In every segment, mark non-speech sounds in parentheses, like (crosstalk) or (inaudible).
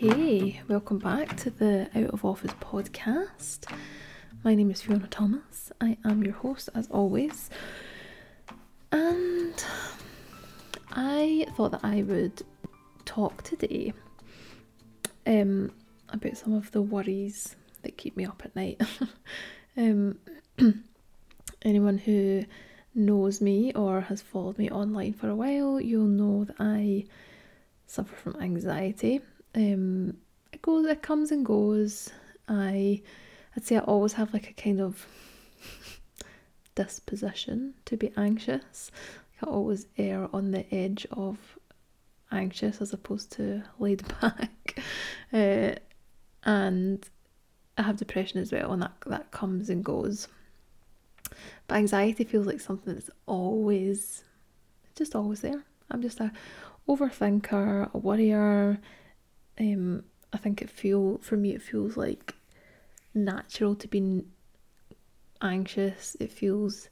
Okay, welcome back to the Out of Office podcast. My name is Fiona Thomas. I am your host as always. And I thought that I would talk today um, about some of the worries that keep me up at night. (laughs) um, (clears throat) anyone who knows me or has followed me online for a while, you'll know that I suffer from anxiety. Um, it goes, it comes and goes. I, I'd say I always have like a kind of (laughs) disposition to be anxious. I always err on the edge of anxious as opposed to laid (laughs) back. Uh, and I have depression as well, and that that comes and goes. But anxiety feels like something that's always, just always there. I'm just a overthinker, a worrier. Um, I think it feel for me it feels like natural to be anxious. It feels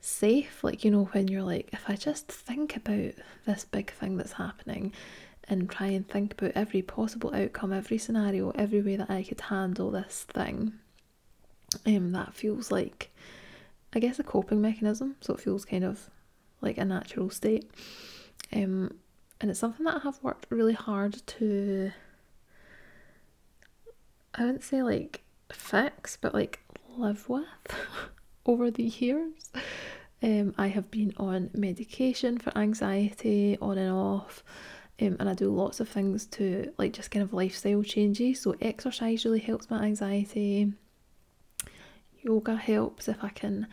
safe, like you know when you're like, if I just think about this big thing that's happening, and try and think about every possible outcome, every scenario, every way that I could handle this thing. Um, that feels like, I guess, a coping mechanism. So it feels kind of like a natural state. Um, and it's something that I have worked really hard to I wouldn't say like fix, but like live with (laughs) over the years. Um, I have been on medication for anxiety on and off, um, and I do lots of things to like just kind of lifestyle changes. So, exercise really helps my anxiety, yoga helps if I can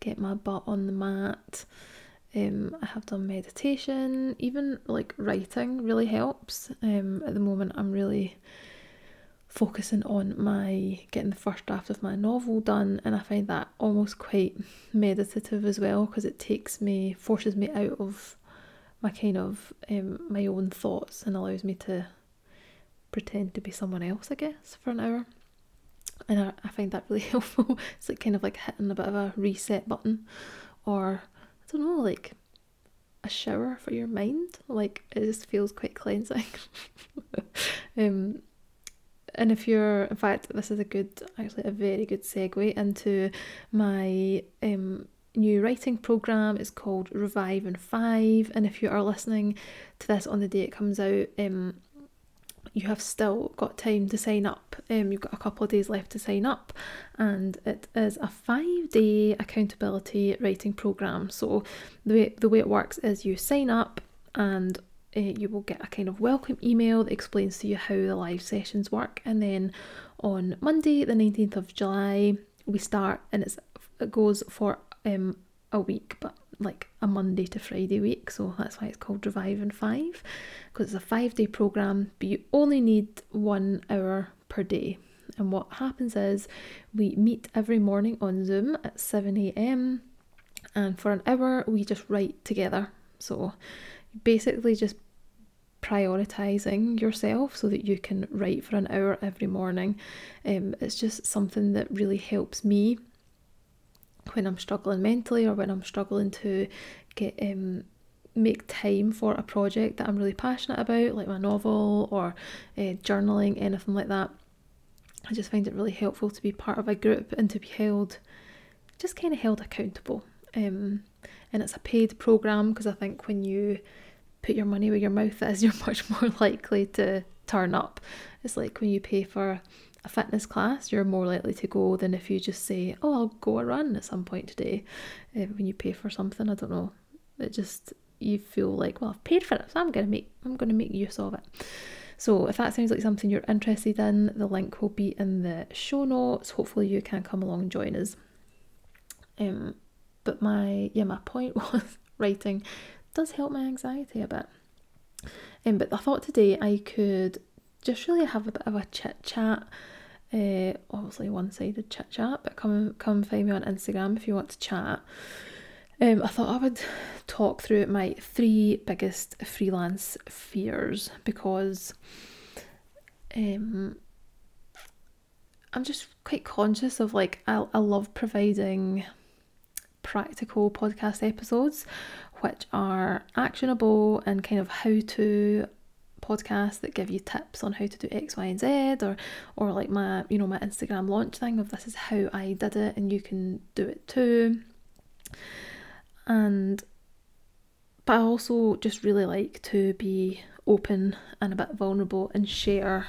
get my butt on the mat. Um, I have done meditation, even like writing really helps. Um, at the moment, I'm really focusing on my getting the first draft of my novel done, and I find that almost quite meditative as well because it takes me, forces me out of my kind of um, my own thoughts and allows me to pretend to be someone else, I guess, for an hour. And I, I find that really (laughs) helpful. it's like kind of like hitting a bit of a reset button, or I don't know, like a shower for your mind. Like it just feels quite cleansing. (laughs) um, and if you're, in fact, this is a good, actually, a very good segue into my um, new writing program. It's called Revive in Five. And if you are listening to this on the day it comes out, um, you have still got time to sign up. Um, you've got a couple of days left to sign up, and it is a five day accountability writing program. So the way the way it works is you sign up, and uh, you will get a kind of welcome email that explains to you how the live sessions work, and then on Monday, the nineteenth of July, we start, and it's it goes for um a week, but like a Monday to Friday week, so that's why it's called Revive in Five, because it's a five day program, but you only need one hour per day. And what happens is we meet every morning on Zoom at 7 a.m. and for an hour we just write together. So basically just prioritizing yourself so that you can write for an hour every morning. Um, it's just something that really helps me when I'm struggling mentally or when I'm struggling to get um make time for a project that I'm really passionate about, like my novel or uh, journaling, anything like that. I just find it really helpful to be part of a group and to be held, just kind of held accountable. Um, and it's a paid program because I think when you put your money where your mouth is, (laughs) you're much more likely to turn up. It's like when you pay for a fitness class, you're more likely to go than if you just say, "Oh, I'll go a run at some point today." Uh, when you pay for something, I don't know, it just you feel like, well, I've paid for it, so I'm gonna make I'm gonna make use of it. So if that sounds like something you're interested in, the link will be in the show notes. Hopefully, you can come along and join us. Um, but my yeah, my point (laughs) was writing does help my anxiety a bit. Um, but I thought today I could just really have a bit of a chit chat uh, obviously one-sided chit chat, but come come find me on Instagram if you want to chat. Um, I thought I would talk through my three biggest freelance fears because um, I'm just quite conscious of like I, I love providing practical podcast episodes which are actionable and kind of how to podcasts that give you tips on how to do X, Y, and Z, or or like my you know my Instagram launch thing of this is how I did it and you can do it too. And but I also just really like to be open and a bit vulnerable and share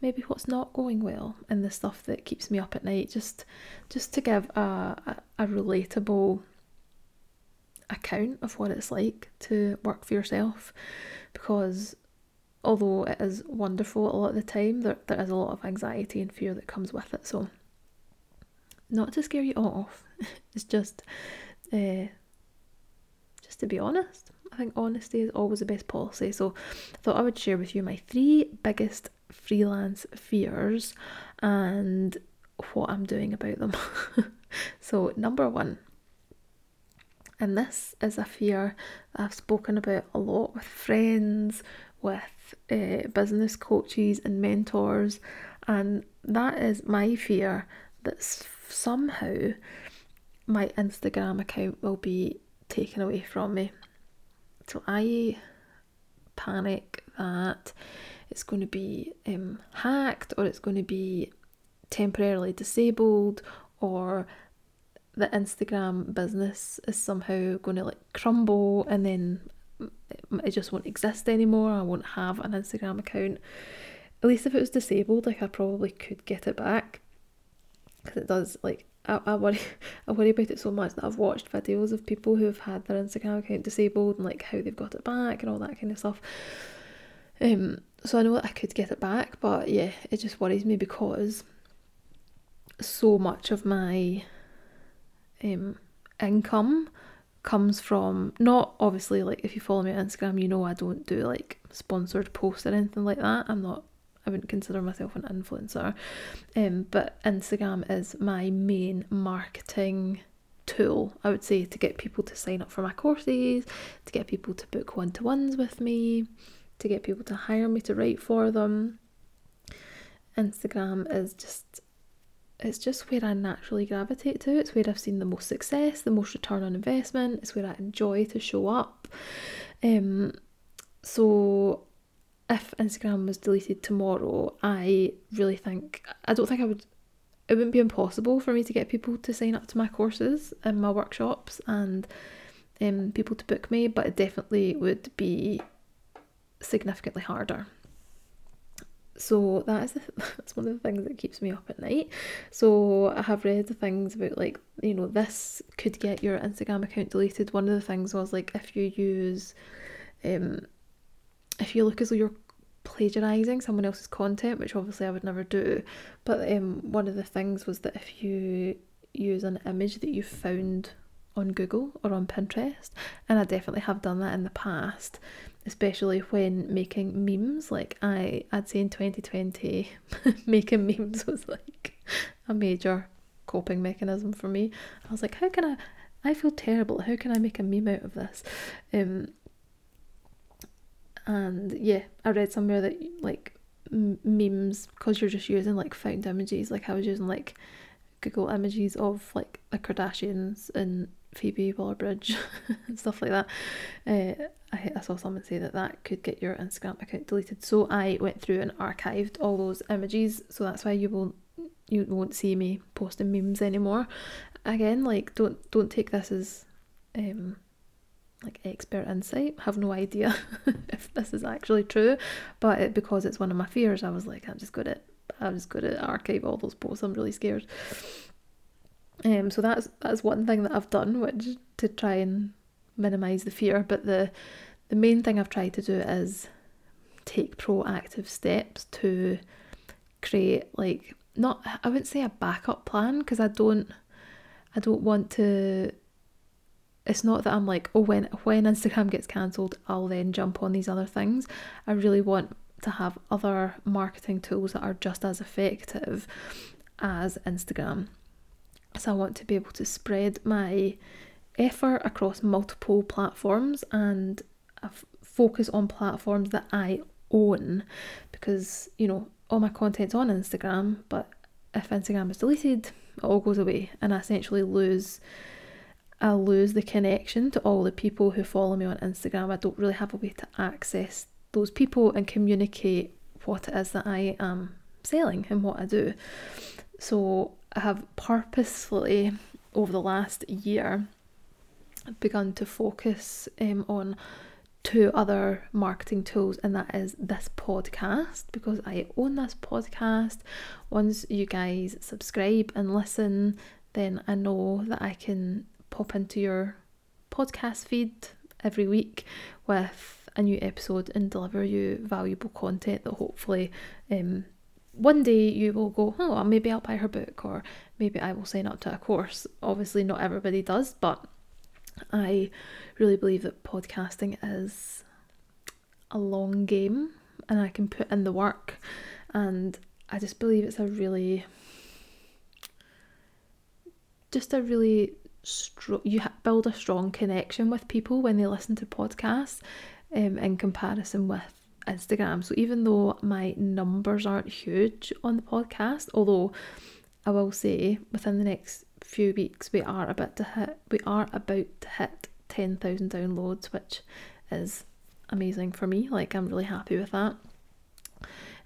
maybe what's not going well and the stuff that keeps me up at night just just to give a, a, a relatable account of what it's like to work for yourself because although it is wonderful a lot of the time there, there is a lot of anxiety and fear that comes with it so not to scare you off (laughs) it's just uh, just to be honest I think honesty is always the best policy. So I thought I would share with you my three biggest freelance fears and what I'm doing about them. (laughs) so, number one, and this is a fear I've spoken about a lot with friends, with uh, business coaches and mentors, and that is my fear that somehow my Instagram account will be taken away from me. So I panic that it's going to be um, hacked or it's going to be temporarily disabled or the Instagram business is somehow going to like crumble and then it just won't exist anymore. I won't have an Instagram account. At least if it was disabled, like I probably could get it back because it does like I, I worry (laughs) I worry about it so much that I've watched videos of people who have had their Instagram account disabled and like how they've got it back and all that kind of stuff. Um, so I know that I could get it back, but yeah, it just worries me because so much of my um income comes from not obviously like if you follow me on Instagram, you know I don't do like sponsored posts or anything like that. I'm not I wouldn't consider myself an influencer. Um, but Instagram is my main marketing tool, I would say, to get people to sign up for my courses, to get people to book one to ones with me, to get people to hire me to write for them. Instagram is just it's just where I naturally gravitate to. It's where I've seen the most success, the most return on investment. It's where I enjoy to show up. Um, so if Instagram was deleted tomorrow, I really think I don't think I would it wouldn't be impossible for me to get people to sign up to my courses and my workshops and um, people to book me, but it definitely would be significantly harder. So that is the, (laughs) that's one of the things that keeps me up at night. So I have read the things about like you know this could get your Instagram account deleted. One of the things was like if you use um if you look as though you're plagiarizing someone else's content, which obviously I would never do, but um, one of the things was that if you use an image that you found on Google or on Pinterest, and I definitely have done that in the past, especially when making memes. Like I, I'd say in 2020, (laughs) making memes was like a major coping mechanism for me. I was like, how can I? I feel terrible. How can I make a meme out of this? Um, and yeah i read somewhere that like m- memes because you're just using like found images like i was using like google images of like the kardashians and phoebe waller-bridge and (laughs) stuff like that uh, I, I saw someone say that that could get your instagram account deleted so i went through and archived all those images so that's why you won't you won't see me posting memes anymore again like don't don't take this as um like expert insight. have no idea (laughs) if this is actually true, but it, because it's one of my fears, I was like, I'm just good at I'm just good at archive all those posts. I'm really scared. Um, so that's that's one thing that I've done, which to try and minimize the fear. But the the main thing I've tried to do is take proactive steps to create like not I wouldn't say a backup plan because I don't I don't want to it's not that I'm like, oh, when when Instagram gets cancelled, I'll then jump on these other things. I really want to have other marketing tools that are just as effective as Instagram. So I want to be able to spread my effort across multiple platforms and focus on platforms that I own because, you know, all my content's on Instagram, but if Instagram is deleted, it all goes away and I essentially lose I'll lose the connection to all the people who follow me on Instagram. I don't really have a way to access those people and communicate what it is that I am selling and what I do. So I have purposefully over the last year begun to focus um, on two other marketing tools, and that is this podcast because I own this podcast. Once you guys subscribe and listen, then I know that I can pop into your podcast feed every week with a new episode and deliver you valuable content that hopefully um, one day you will go, oh, maybe I'll buy her book or maybe I will sign up to a course. Obviously, not everybody does, but I really believe that podcasting is a long game and I can put in the work. And I just believe it's a really, just a really strong, you build a strong connection with people when they listen to podcasts um, in comparison with Instagram. So even though my numbers aren't huge on the podcast, although I will say within the next few weeks we are about to hit we are about to hit 10,000 downloads, which is amazing for me. Like I'm really happy with that.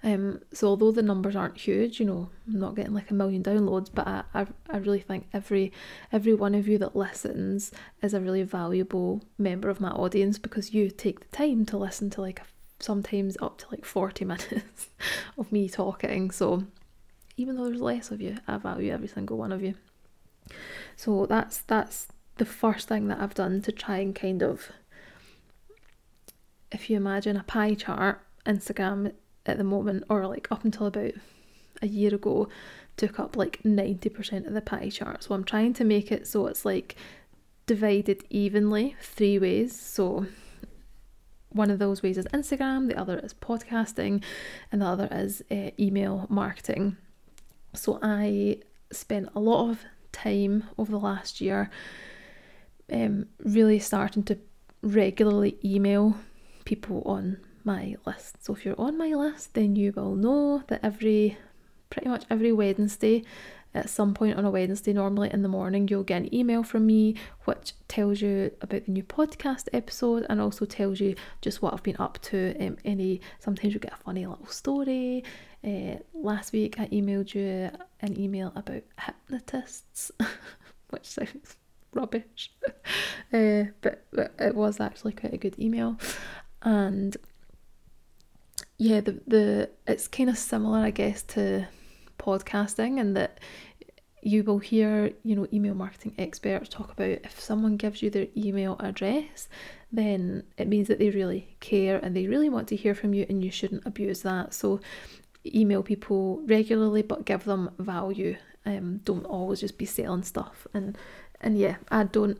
Um, so although the numbers aren't huge, you know, I'm not getting like a million downloads, but I, I, I really think every every one of you that listens is a really valuable member of my audience because you take the time to listen to like sometimes up to like 40 (laughs) minutes of me talking. So even though there's less of you, I value every single one of you. So that's that's the first thing that I've done to try and kind of if you imagine a pie chart, Instagram at the moment or like up until about a year ago took up like 90% of the pie chart. So I'm trying to make it so it's like divided evenly three ways. So one of those ways is Instagram, the other is podcasting, and the other is uh, email marketing. So I spent a lot of time over the last year um, really starting to regularly email people on my list. So if you're on my list, then you will know that every pretty much every Wednesday at some point on a Wednesday, normally in the morning, you'll get an email from me which tells you about the new podcast episode and also tells you just what I've been up to. Um, any sometimes you get a funny little story. Uh, last week I emailed you an email about hypnotists, (laughs) which sounds rubbish, uh, (laughs) but, but it was actually quite a good email, and yeah, the the it's kind of similar, I guess, to podcasting, and that you will hear, you know, email marketing experts talk about if someone gives you their email address, then it means that they really care and they really want to hear from you, and you shouldn't abuse that. So, email people regularly, but give them value. Um, don't always just be selling stuff. And and yeah, I don't,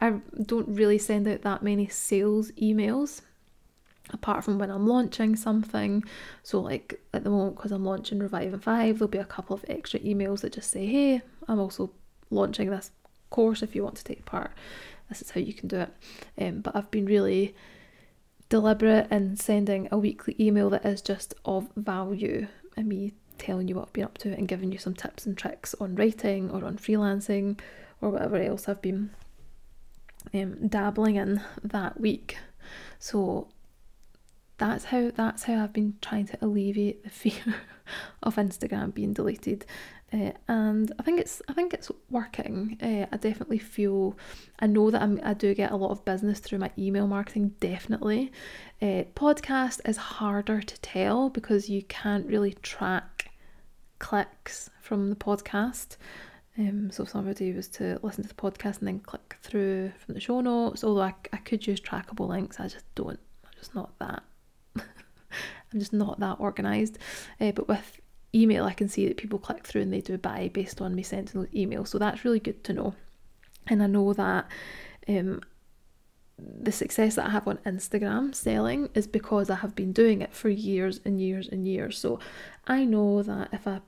I don't really send out that many sales emails apart from when I'm launching something. So, like at the moment, because I'm launching Revive in Five, there'll be a couple of extra emails that just say, Hey, I'm also launching this course if you want to take part. This is how you can do it. Um, but I've been really deliberate in sending a weekly email that is just of value and me telling you what I've been up to and giving you some tips and tricks on writing or on freelancing or whatever else I've been um, dabbling in that week. So that's how that's how I've been trying to alleviate the (laughs) fear of Instagram being deleted, uh, and I think it's I think it's working. Uh, I definitely feel I know that I'm, I do get a lot of business through my email marketing. Definitely, uh, podcast is harder to tell because you can't really track clicks from the podcast. Um, so if somebody was to listen to the podcast and then click through from the show notes, although I, I could use trackable links, I just don't. I'm just not that I'm just not that organised. Uh, but with email, I can see that people click through and they do buy based on me sending those emails. So that's really good to know. And I know that um, the success that I have on Instagram selling is because I have been doing it for years and years and years. So I know that if I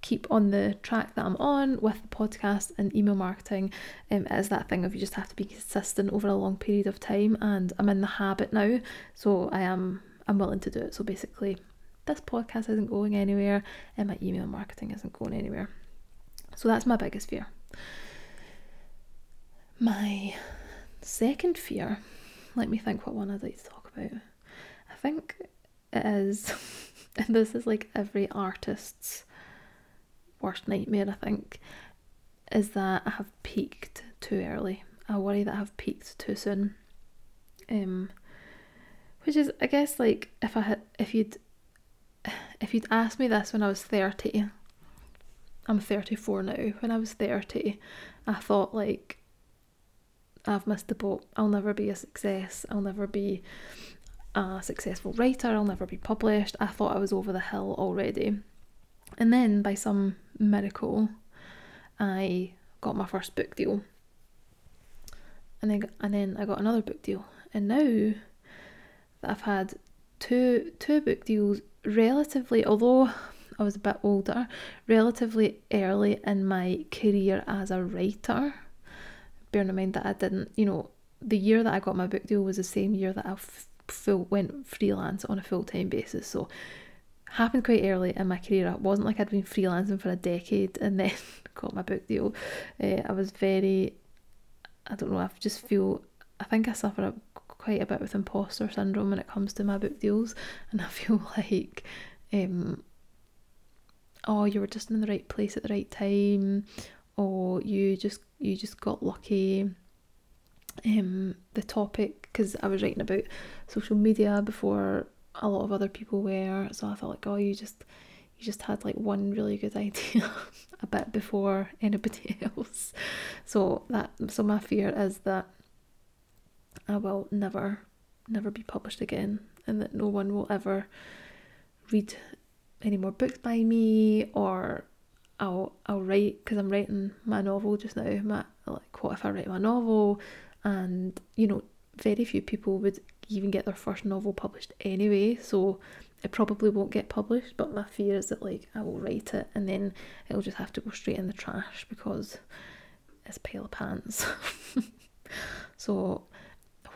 keep on the track that I'm on with the podcast and email marketing, um, it is that thing of you just have to be consistent over a long period of time. And I'm in the habit now, so I am I'm willing to do it. So basically, this podcast isn't going anywhere, and my email marketing isn't going anywhere. So that's my biggest fear. My second fear, let me think what one I'd like to talk about. I think it is, (laughs) and this is like every artist's worst nightmare, I think, is that I have peaked too early. I worry that I have peaked too soon. Um, which is, I guess, like if I had, if you'd, (sighs) if you'd asked me this when I was thirty, I'm thirty four now. When I was thirty, I thought like, I've missed the boat. I'll never be a success. I'll never be a successful writer. I'll never be published. I thought I was over the hill already. And then by some miracle, I got my first book deal. And then, and then I got another book deal. And now that I've had two two book deals relatively, although I was a bit older, relatively early in my career as a writer. Bearing in mind that I didn't, you know, the year that I got my book deal was the same year that I full went freelance on a full time basis. So happened quite early in my career. It wasn't like I'd been freelancing for a decade and then (laughs) got my book deal. Uh, I was very, I don't know, I just feel, I think I suffer quite a bit with imposter syndrome when it comes to my book deals, and I (laughs) feel like, um, oh, you were just in the right place at the right time, or you just you just got lucky. Um, the topic because I was writing about social media before a lot of other people were. So I thought like, oh, you just you just had like one really good (laughs) idea a bit before anybody (laughs) else. So that so my fear is that I will never never be published again and that no one will ever read any more books by me or I'll I'll write because I'm writing my novel just now. My like what if I write my novel and you know very few people would even get their first novel published anyway, so it probably won't get published. But my fear is that like I will write it and then it'll just have to go straight in the trash because it's pale pants. (laughs) so,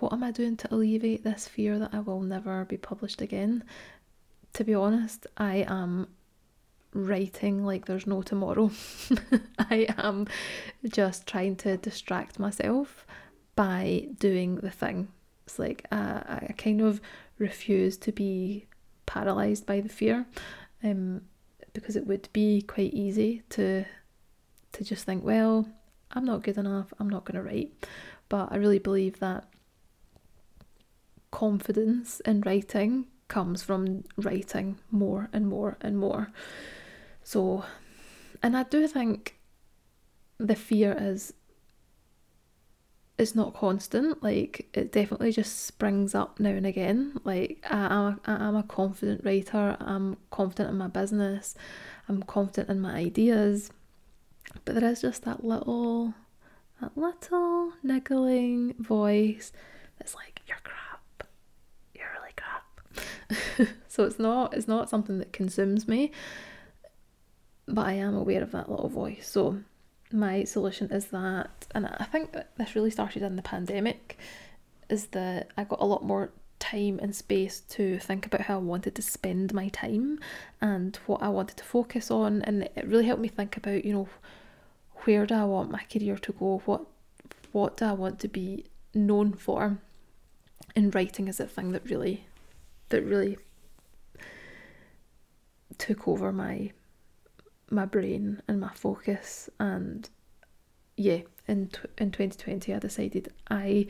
what am I doing to alleviate this fear that I will never be published again? To be honest, I am writing like there's no tomorrow. (laughs) I am just trying to distract myself by doing the thing it's like I, I kind of refuse to be paralyzed by the fear um, because it would be quite easy to to just think well i'm not good enough i'm not going to write but i really believe that confidence in writing comes from writing more and more and more so and i do think the fear is it's not constant. Like it definitely just springs up now and again. Like I am, a, I am a confident writer. I'm confident in my business. I'm confident in my ideas. But there is just that little, that little niggling voice that's like, "You're crap. You're really crap." so it's not, it's not something that consumes me. But I am aware of that little voice. So my solution is that, and I think this really started in the pandemic, is that I got a lot more time and space to think about how I wanted to spend my time and what I wanted to focus on. And it really helped me think about, you know, where do I want my career to go? What what do I want to be known for? And writing is a thing that really that really took over my my brain and my focus. And yeah in in 2020 I decided I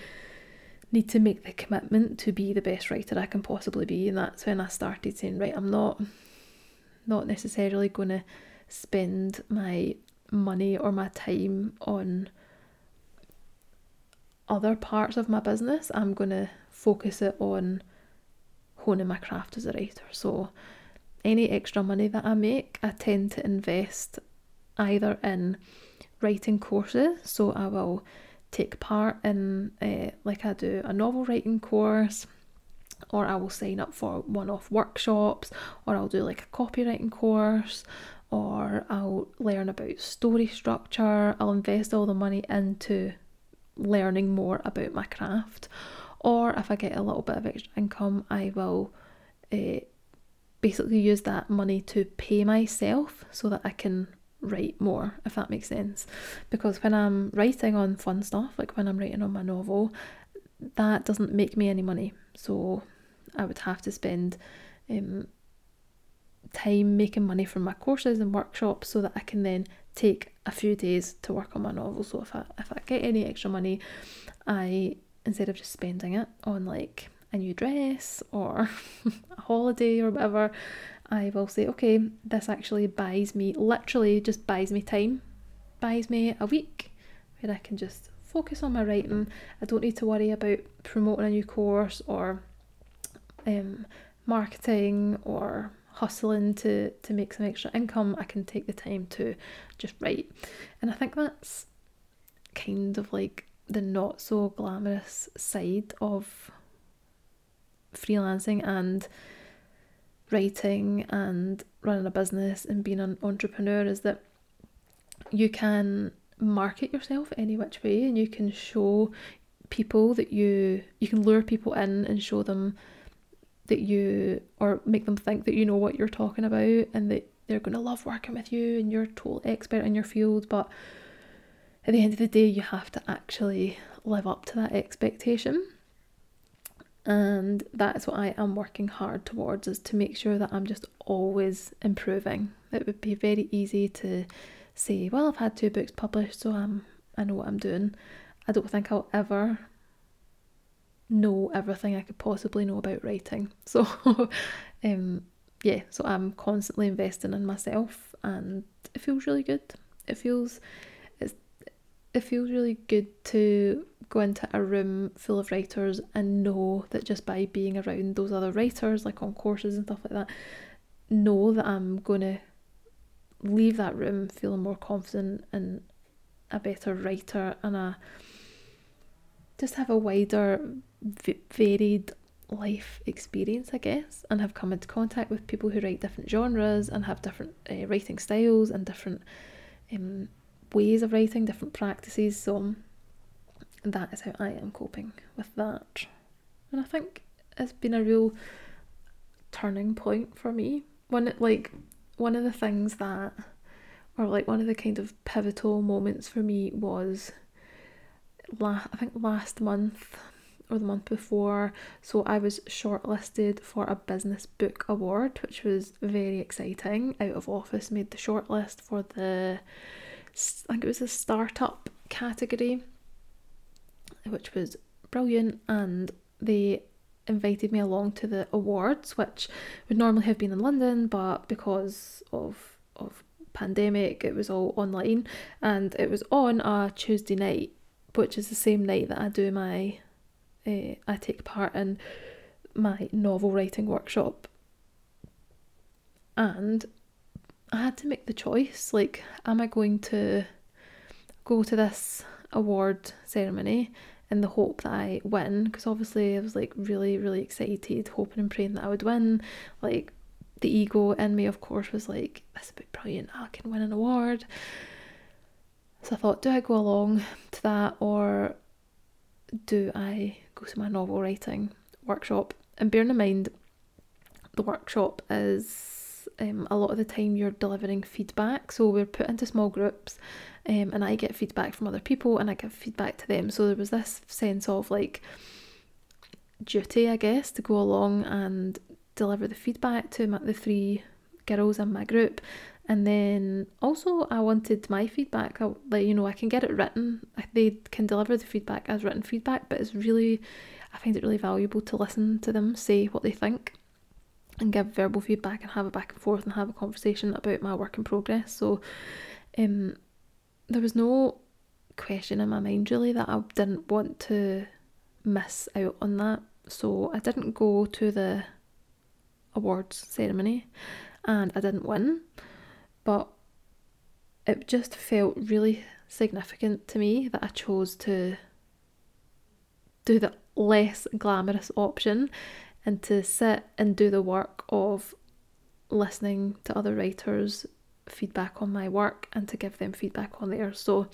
need to make the commitment to be the best writer I can possibly be. And that's when I started saying right I'm not not necessarily going to spend my money or my time on other parts of my business. I'm going to focus it on honing my craft as a writer so any extra money that I make, I tend to invest either in writing courses, so I will take part in, uh, like I do, a novel writing course, or I will sign up for one off workshops, or I'll do like a copywriting course, or I'll learn about story structure. I'll invest all the money into learning more about my craft, or if I get a little bit of extra income, I will. Uh, basically use that money to pay myself so that I can write more, if that makes sense. Because when I'm writing on fun stuff, like when I'm writing on my novel, that doesn't make me any money. So I would have to spend um, time making money from my courses and workshops so that I can then take a few days to work on my novel. So if I if I get any extra money, I instead of just spending it on like a new dress or (laughs) a holiday or whatever, I will say, okay, this actually buys me literally just buys me time, buys me a week where I can just focus on my writing. I don't need to worry about promoting a new course or um, marketing or hustling to to make some extra income. I can take the time to just write, and I think that's kind of like the not so glamorous side of freelancing and writing and running a business and being an entrepreneur is that you can market yourself any which way and you can show people that you you can lure people in and show them that you or make them think that you know what you're talking about and that they're going to love working with you and you're a total expert in your field but at the end of the day you have to actually live up to that expectation and that's what I am working hard towards is to make sure that I'm just always improving it would be very easy to say, well, I've had two books published, so I'm I know what I'm doing. I don't think I'll ever know everything I could possibly know about writing. (laughs) So, um, yeah, so I'm constantly investing in myself, and it feels really good. It feels it feels really good to go into a room full of writers and know that just by being around those other writers, like on courses and stuff like that, know that I'm gonna leave that room feeling more confident and a better writer and a just have a wider v- varied life experience I guess and have come into contact with people who write different genres and have different uh, writing styles and different um, ways of writing different practices so that is how I am coping with that and I think it's been a real turning point for me it like one of the things that, or like one of the kind of pivotal moments for me was, la- I think last month or the month before. So I was shortlisted for a business book award, which was very exciting. Out of office made the shortlist for the, I think it was a startup category, which was brilliant, and they invited me along to the awards, which would normally have been in London, but because of of pandemic, it was all online, and it was on a Tuesday night, which is the same night that I do my, uh, I take part in my novel writing workshop, and I had to make the choice. Like, am I going to go to this award ceremony in the hope that I win? Because obviously I was like really really excited hoping and praying that I would win. Like the ego in me of course was like this would be brilliant I can win an award. So I thought do I go along to that or do I go to my novel writing workshop? And bearing in mind the workshop is um, a lot of the time you're delivering feedback so we're put into small groups um, and I get feedback from other people and I give feedback to them. So there was this sense of like duty, I guess, to go along and deliver the feedback to my, the three girls in my group. And then also, I wanted my feedback. I, like you know, I can get it written. They can deliver the feedback as written feedback, but it's really, I find it really valuable to listen to them say what they think, and give verbal feedback and have a back and forth and have a conversation about my work in progress. So, um, there was no question in my mind really that I didn't want to miss out on that. So I didn't go to the awards ceremony and I didn't win, but it just felt really significant to me that I chose to do the less glamorous option and to sit and do the work of listening to other writers feedback on my work and to give them feedback on theirs. So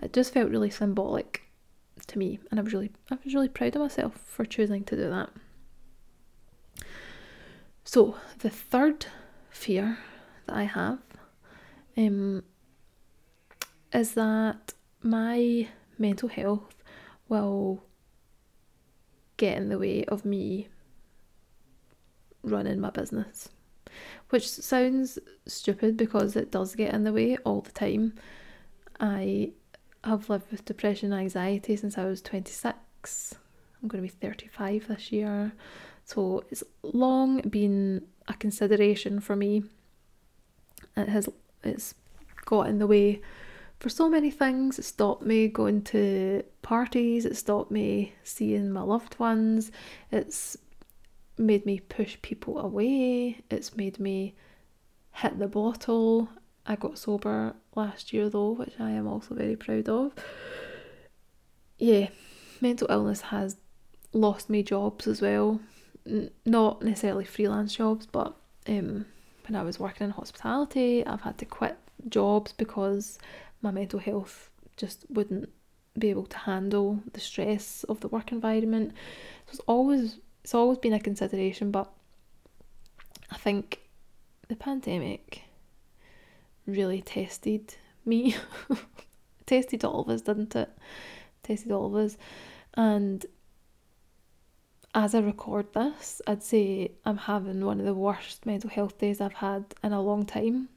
it just felt really symbolic to me and I was really I was really proud of myself for choosing to do that. So the third fear that I have um, is that my mental health will get in the way of me running my business. Which sounds stupid because it does get in the way all the time. I have lived with depression and anxiety since I was 26. I'm going to be 35 this year. So it's long been a consideration for me. It has it's got in the way for so many things. It stopped me going to parties, it stopped me seeing my loved ones, it's made me push people away, it's made me hit the bottle. I got sober last year though, which I am also very proud of. Yeah, mental illness has lost me jobs as well. N- not necessarily freelance jobs, but um, when I was working in hospitality, I've had to quit jobs because my mental health just wouldn't be able to handle the stress of the work environment. So it's always it's always been a consideration, but I think the pandemic really tested me. (laughs) tested all of us, didn't it? Tested all of us. And as I record this, I'd say I'm having one of the worst mental health days I've had in a long time.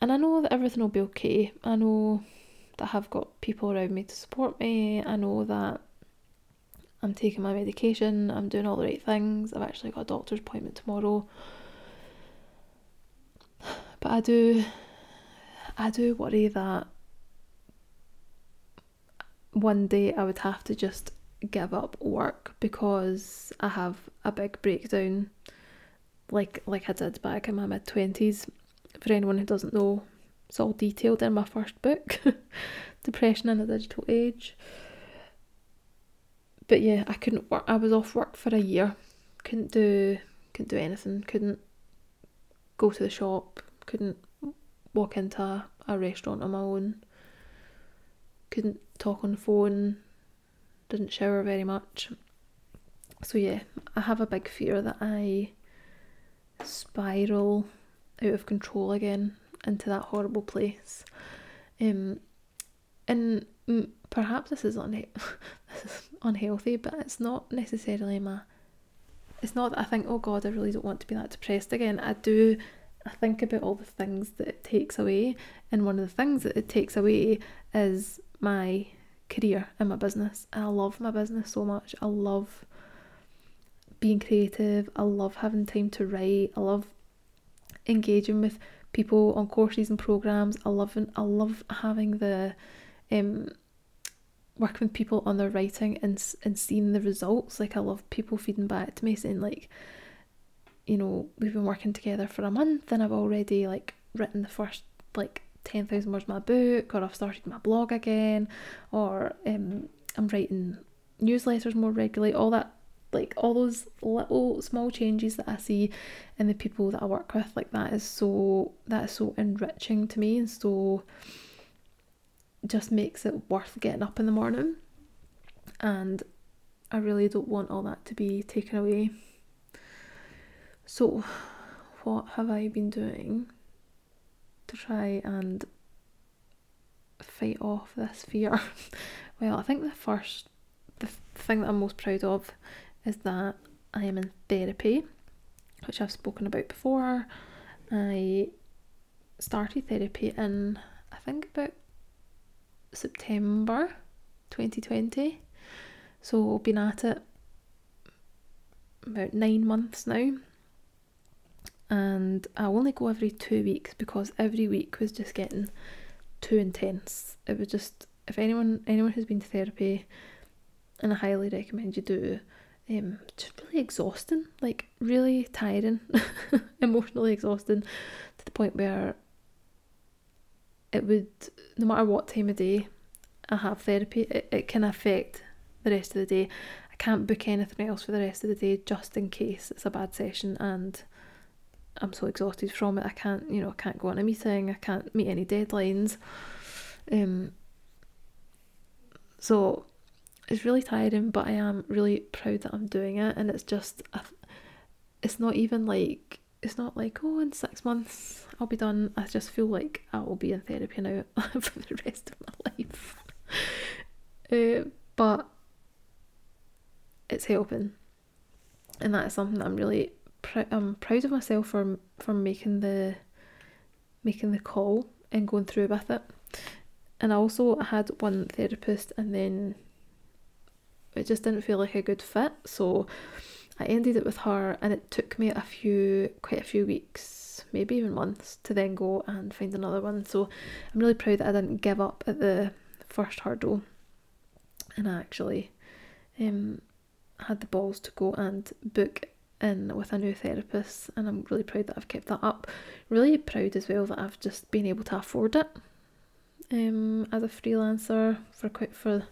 And I know that everything will be okay. I know that I've got people around me to support me. I know that I'm taking my medication, I'm doing all the right things. I've actually got a doctor's appointment tomorrow. But I do I do worry that one day I would have to just give up work because I have a big breakdown like like I did back in my mid twenties. For anyone who doesn't know, it's all detailed in my first book, (laughs) Depression in a Digital Age. But yeah, I couldn't work I was off work for a year. Couldn't do couldn't do anything, couldn't go to the shop, couldn't walk into a, a restaurant on my own, couldn't talk on the phone, didn't shower very much. So yeah, I have a big fear that I spiral out of control again into that horrible place. Um, and perhaps this is, on is (laughs) (laughs) unhealthy, but it's not necessarily my. It's not that I think, oh God, I really don't want to be that depressed again. I do. I think about all the things that it takes away, and one of the things that it takes away is my career and my business. And I love my business so much. I love being creative. I love having time to write. I love engaging with people on courses and programs. I love I love having the um working with people on their writing and and seeing the results. Like I love people feeding back to me saying like, you know, we've been working together for a month and I've already like written the first like 10,000 words of my book, or I've started my blog again, or um, I'm writing newsletters more regularly, all that, like all those little small changes that I see in the people that I work with, like that is so, that is so enriching to me and so just makes it worth getting up in the morning. And I really don't want all that to be taken away. So, what have I been doing to try and fight off this fear? (laughs) well, I think the first, the thing that I'm most proud of is that I am in therapy, which I've spoken about before. I started therapy in, I think, about September 2020. So, been at it about nine months now and I only go every two weeks because every week was just getting too intense. It was just if anyone anyone who's been to therapy, and I highly recommend you do, um, just really exhausting, like really tiring, (laughs) emotionally exhausting, to the point where it would no matter what time of day I have therapy, it, it can affect the rest of the day. I can't book anything else for the rest of the day just in case it's a bad session and I'm so exhausted from it. I can't, you know, I can't go on a meeting. I can't meet any deadlines. Um, so it's really tiring, but I am really proud that I'm doing it. And it's just, it's not even like, it's not like, oh, in six months I'll be done. I just feel like I will be in therapy now (laughs) for the rest of my life. (laughs) uh, but it's helping. and that is something that I'm really pr- I'm proud of myself for for making the making the call and going through with it. And I also had one therapist, and then it just didn't feel like a good fit, so I ended it with her, and it took me a few quite a few weeks, maybe even months, to then go and find another one. So I'm really proud that I didn't give up at the first hurdle, and I actually um had the balls to go and book in with a new therapist and I'm really proud that I've kept that up. Really proud as well that I've just been able to afford it. Um, as a freelancer for quite for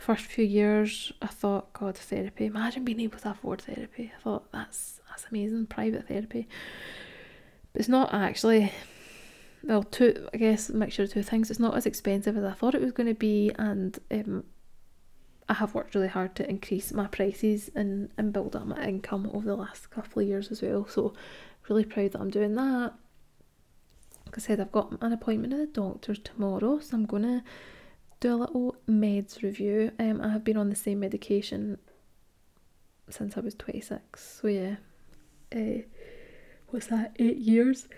first few years, I thought, God, therapy. Imagine being able to afford therapy. I thought that's that's amazing, private therapy. But it's not actually. Well, two I guess mixture of two things. It's not as expensive as I thought it was going to be, and um, I have worked really hard to increase my prices and, and build up my income over the last couple of years as well. So really proud that I'm doing that. Like I said, I've got an appointment at the doctor tomorrow, so I'm gonna do a little meds review. Um, I have been on the same medication since I was 26. So yeah, uh, what's that? Eight years.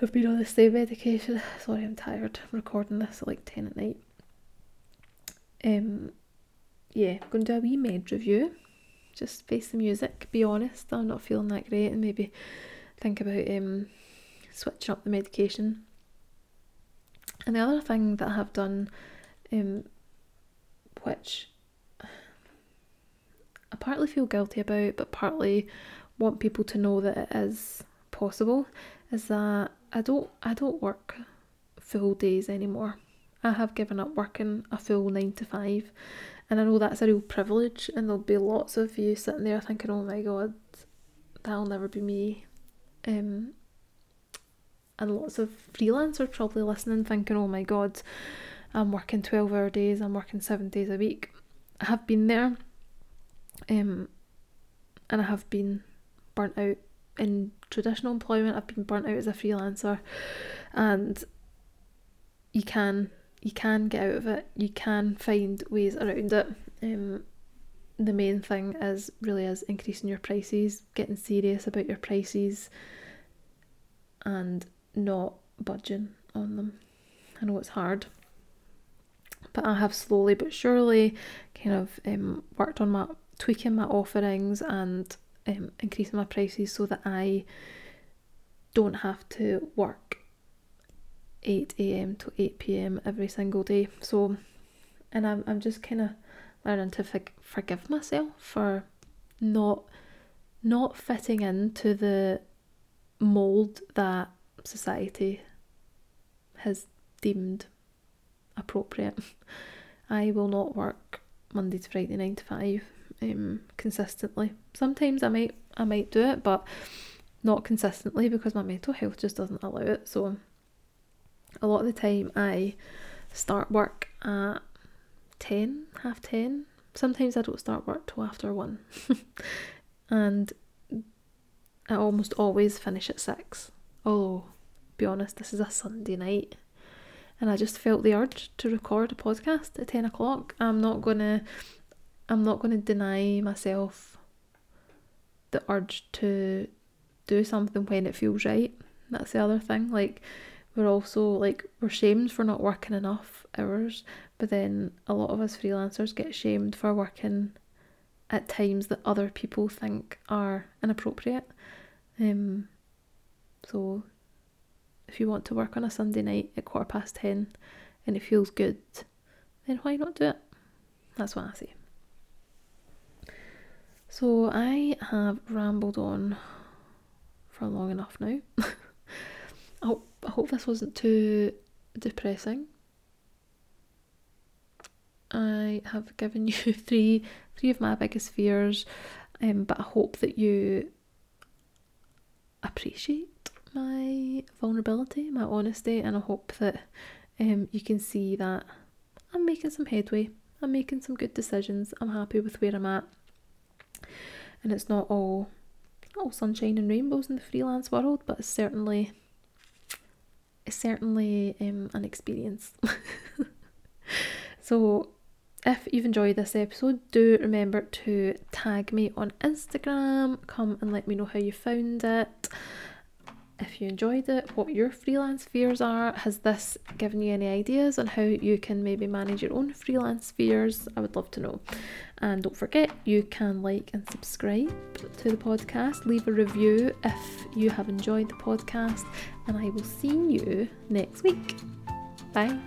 I've been on the same medication. (sighs) Sorry, I'm tired. I'm recording this at like 10 at night. Um, yeah, I'm going to do a wee med review. Just face the music, be honest, I'm not feeling that great, and maybe think about um, switching up the medication. And the other thing that I have done, um, which I partly feel guilty about, but partly want people to know that it is possible, is that I don't I don't work full days anymore. I have given up working a full nine to five and I know that's a real privilege, and there'll be lots of you sitting there thinking, oh my god, that'll never be me. Um, and lots of freelancers probably listening thinking, oh my god, I'm working 12 hour days, I'm working seven days a week. I have been there, um, and I have been burnt out in traditional employment, I've been burnt out as a freelancer, and you can you can get out of it. You can find ways around it. Um, the main thing is really is increasing your prices, getting serious about your prices, and not budging on them. I know it's hard, but I have slowly but surely kind of um, worked on my tweaking my offerings and um, increasing my prices so that I don't have to work 8 a.m. to 8 p.m. every single day. So, and I'm, I'm just kind of learning to for- forgive myself for not not fitting into the mold that society has deemed appropriate. (laughs) I will not work Monday to Friday nine to five um, consistently. Sometimes I might I might do it, but not consistently because my mental health just doesn't allow it. So a lot of the time I start work at 10, half 10. Sometimes I don't start work till after 1. (laughs) and I almost always finish at 6. Oh, be honest, this is a Sunday night. And I just felt the urge to record a podcast at 10 o'clock. I'm not gonna I'm not gonna deny myself the urge to do something when it feels right. That's the other thing. Like we're also like we're shamed for not working enough hours but then a lot of us freelancers get shamed for working at times that other people think are inappropriate um so if you want to work on a sunday night at quarter past 10 and it feels good then why not do it? That's what i say. So i have rambled on for long enough now. (laughs) I hope, I hope this wasn't too depressing. I have given (laughs) you three three of my biggest fears, um, but I hope that you appreciate my vulnerability, my honesty, and I hope that um, you can see that I'm making some headway. I'm making some good decisions. I'm happy with where I'm at, and it's not all all sunshine and rainbows in the freelance world, but it's certainly it's certainly um, an experience. (laughs) so if you've enjoyed this episode, do remember to tag me on Instagram. Come and let me know how you found it. If you enjoyed it, what your freelance fears are. Has this given you any ideas on how you can maybe manage your own freelance fears? I would love to know. And don't forget, you can like and subscribe to the podcast. Leave a review if you have enjoyed the podcast. And I will see you next week. Bye.